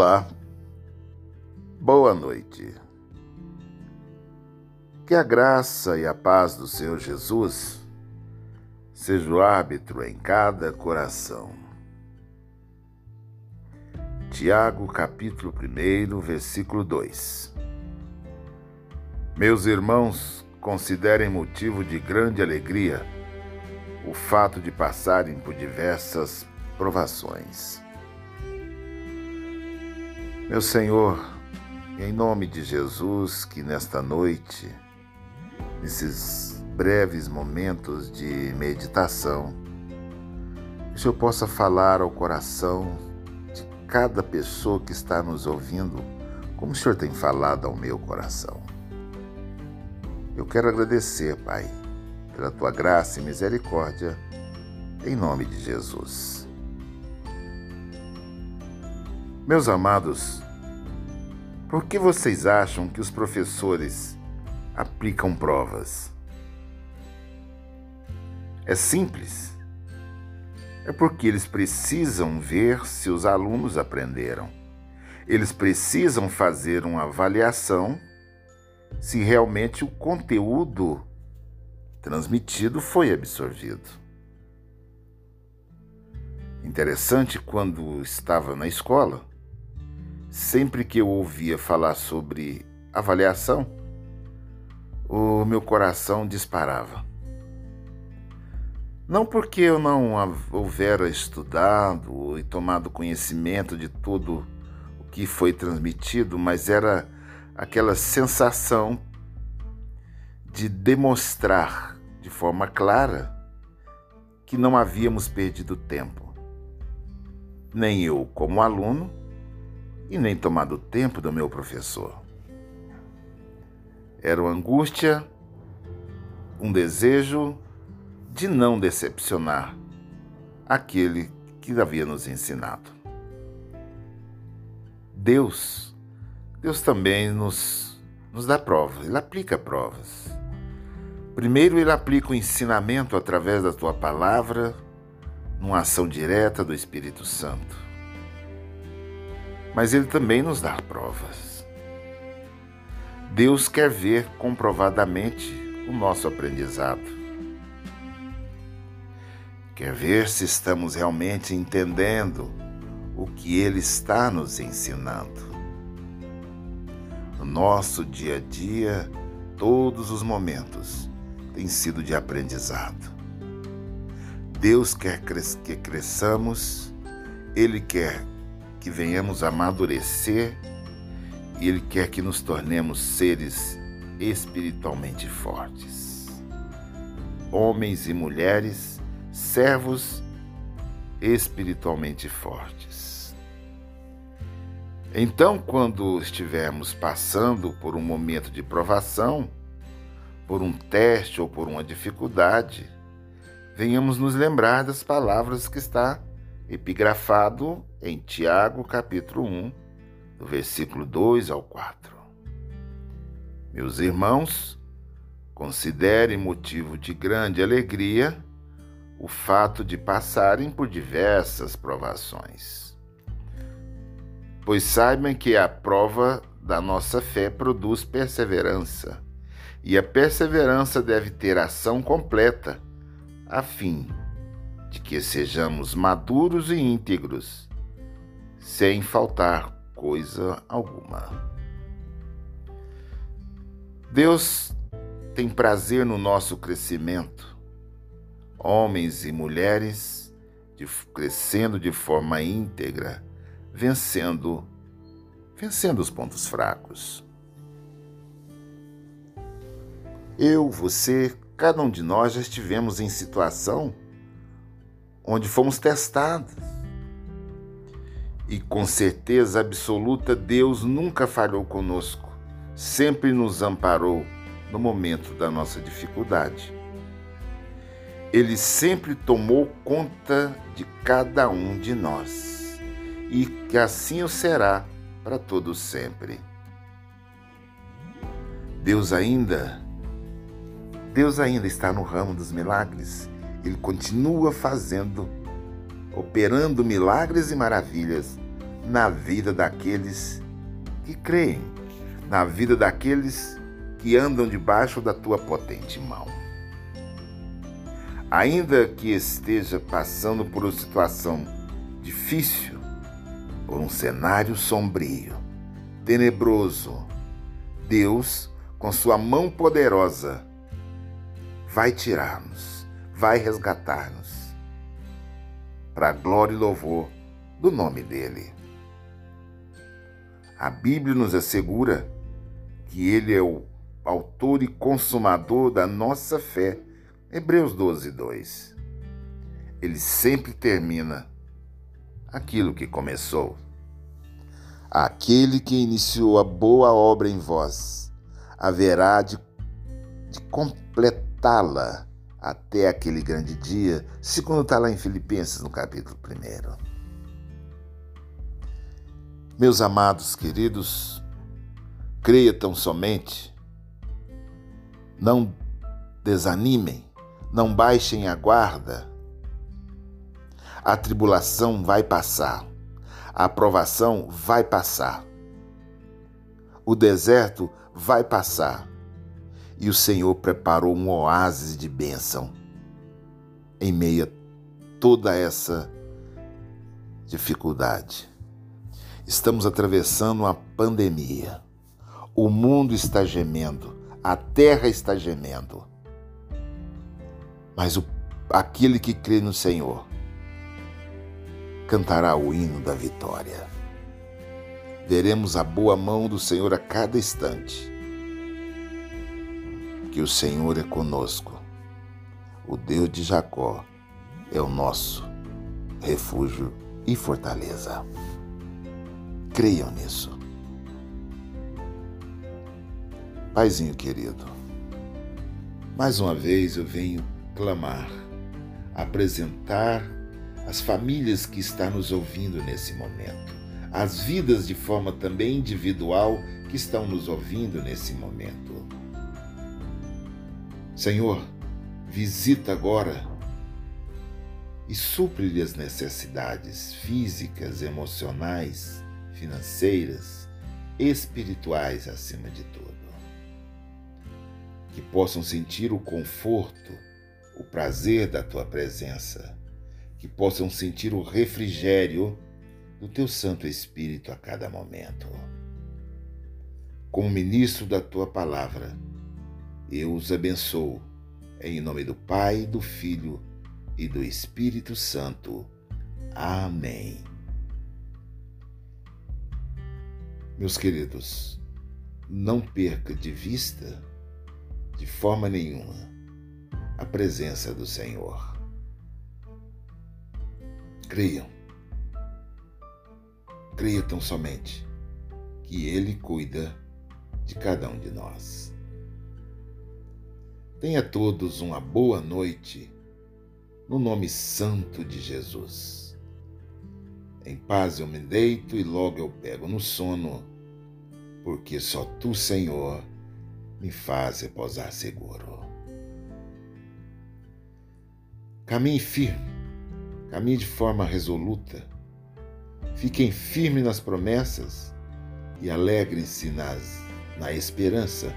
Olá, boa noite. Que a graça e a paz do Senhor Jesus seja o árbitro em cada coração. Tiago, capítulo 1, versículo 2. Meus irmãos, considerem motivo de grande alegria o fato de passarem por diversas provações meu Senhor, em nome de Jesus, que nesta noite, nesses breves momentos de meditação, o Senhor possa falar ao coração de cada pessoa que está nos ouvindo, como o Senhor tem falado ao meu coração. Eu quero agradecer, Pai, pela tua graça e misericórdia, em nome de Jesus. Meus amados, por que vocês acham que os professores aplicam provas? É simples. É porque eles precisam ver se os alunos aprenderam. Eles precisam fazer uma avaliação se realmente o conteúdo transmitido foi absorvido. Interessante quando estava na escola, Sempre que eu ouvia falar sobre avaliação, o meu coração disparava. Não porque eu não houvera estudado e tomado conhecimento de tudo o que foi transmitido, mas era aquela sensação de demonstrar de forma clara que não havíamos perdido tempo. Nem eu, como aluno, e nem tomado tempo do meu professor. Era uma angústia, um desejo de não decepcionar aquele que havia nos ensinado. Deus, Deus também nos, nos dá provas, Ele aplica provas. Primeiro, Ele aplica o ensinamento através da tua palavra, numa ação direta do Espírito Santo mas Ele também nos dá provas. Deus quer ver comprovadamente o nosso aprendizado. Quer ver se estamos realmente entendendo o que Ele está nos ensinando. No nosso dia a dia, todos os momentos têm sido de aprendizado. Deus quer que cresçamos, Ele quer que venhamos a amadurecer e Ele quer que nos tornemos seres espiritualmente fortes. Homens e mulheres, servos espiritualmente fortes. Então, quando estivermos passando por um momento de provação, por um teste ou por uma dificuldade, venhamos nos lembrar das palavras que está epigrafado em Tiago, capítulo 1, do versículo 2 ao 4. Meus irmãos, considerem motivo de grande alegria o fato de passarem por diversas provações. Pois saibam que a prova da nossa fé produz perseverança, e a perseverança deve ter ação completa, a fim de que sejamos maduros e íntegros, sem faltar coisa alguma. Deus tem prazer no nosso crescimento, homens e mulheres de, crescendo de forma íntegra, vencendo, vencendo os pontos fracos. Eu, você, cada um de nós já estivemos em situação onde fomos testados. E com certeza absoluta, Deus nunca falhou conosco, sempre nos amparou no momento da nossa dificuldade. Ele sempre tomou conta de cada um de nós, e que assim o será para todos sempre. Deus ainda Deus ainda está no ramo dos milagres ele continua fazendo, operando milagres e maravilhas na vida daqueles que creem, na vida daqueles que andam debaixo da tua potente mão. Ainda que esteja passando por uma situação difícil, por um cenário sombrio, tenebroso, Deus, com sua mão poderosa, vai tirar-nos, vai resgatar-nos, para glória e louvor do nome dele. A Bíblia nos assegura que ele é o autor e consumador da nossa fé. Hebreus 12, 2. Ele sempre termina aquilo que começou. Aquele que iniciou a boa obra em vós haverá de, de completá-la até aquele grande dia, segundo está lá em Filipenses, no capítulo 1. Meus amados queridos, creia tão somente, não desanimem, não baixem a guarda. A tribulação vai passar, a aprovação vai passar, o deserto vai passar e o Senhor preparou um oásis de bênção em meio a toda essa dificuldade. Estamos atravessando uma pandemia. O mundo está gemendo, a terra está gemendo. Mas o, aquele que crê no Senhor cantará o hino da vitória. Veremos a boa mão do Senhor a cada instante. Que o Senhor é conosco. O Deus de Jacó é o nosso refúgio e fortaleza. Creiam nisso. Paizinho querido, mais uma vez eu venho clamar, apresentar as famílias que estão nos ouvindo nesse momento, as vidas de forma também individual que estão nos ouvindo nesse momento. Senhor, visita agora e supre-lhe as necessidades físicas, emocionais, financeiras, espirituais acima de tudo que possam sentir o conforto, o prazer da tua presença, que possam sentir o refrigério do teu Santo Espírito a cada momento. Como ministro da tua palavra, eu os abençoo, em nome do Pai, do Filho e do Espírito Santo. Amém. Meus queridos, não perca de vista de forma nenhuma a presença do Senhor. Creiam, creiam tão somente que Ele cuida de cada um de nós. Tenha todos uma boa noite, no nome santo de Jesus. Em paz eu me deito e logo eu pego no sono, porque só tu, Senhor, me faz repousar seguro. Caminhe firme, caminhe de forma resoluta. Fiquem firmes nas promessas e alegrem-se na esperança,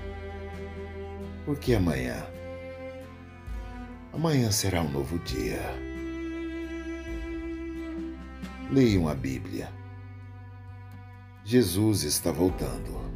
porque amanhã, amanhã será um novo dia. Leiam a Bíblia. Jesus está voltando.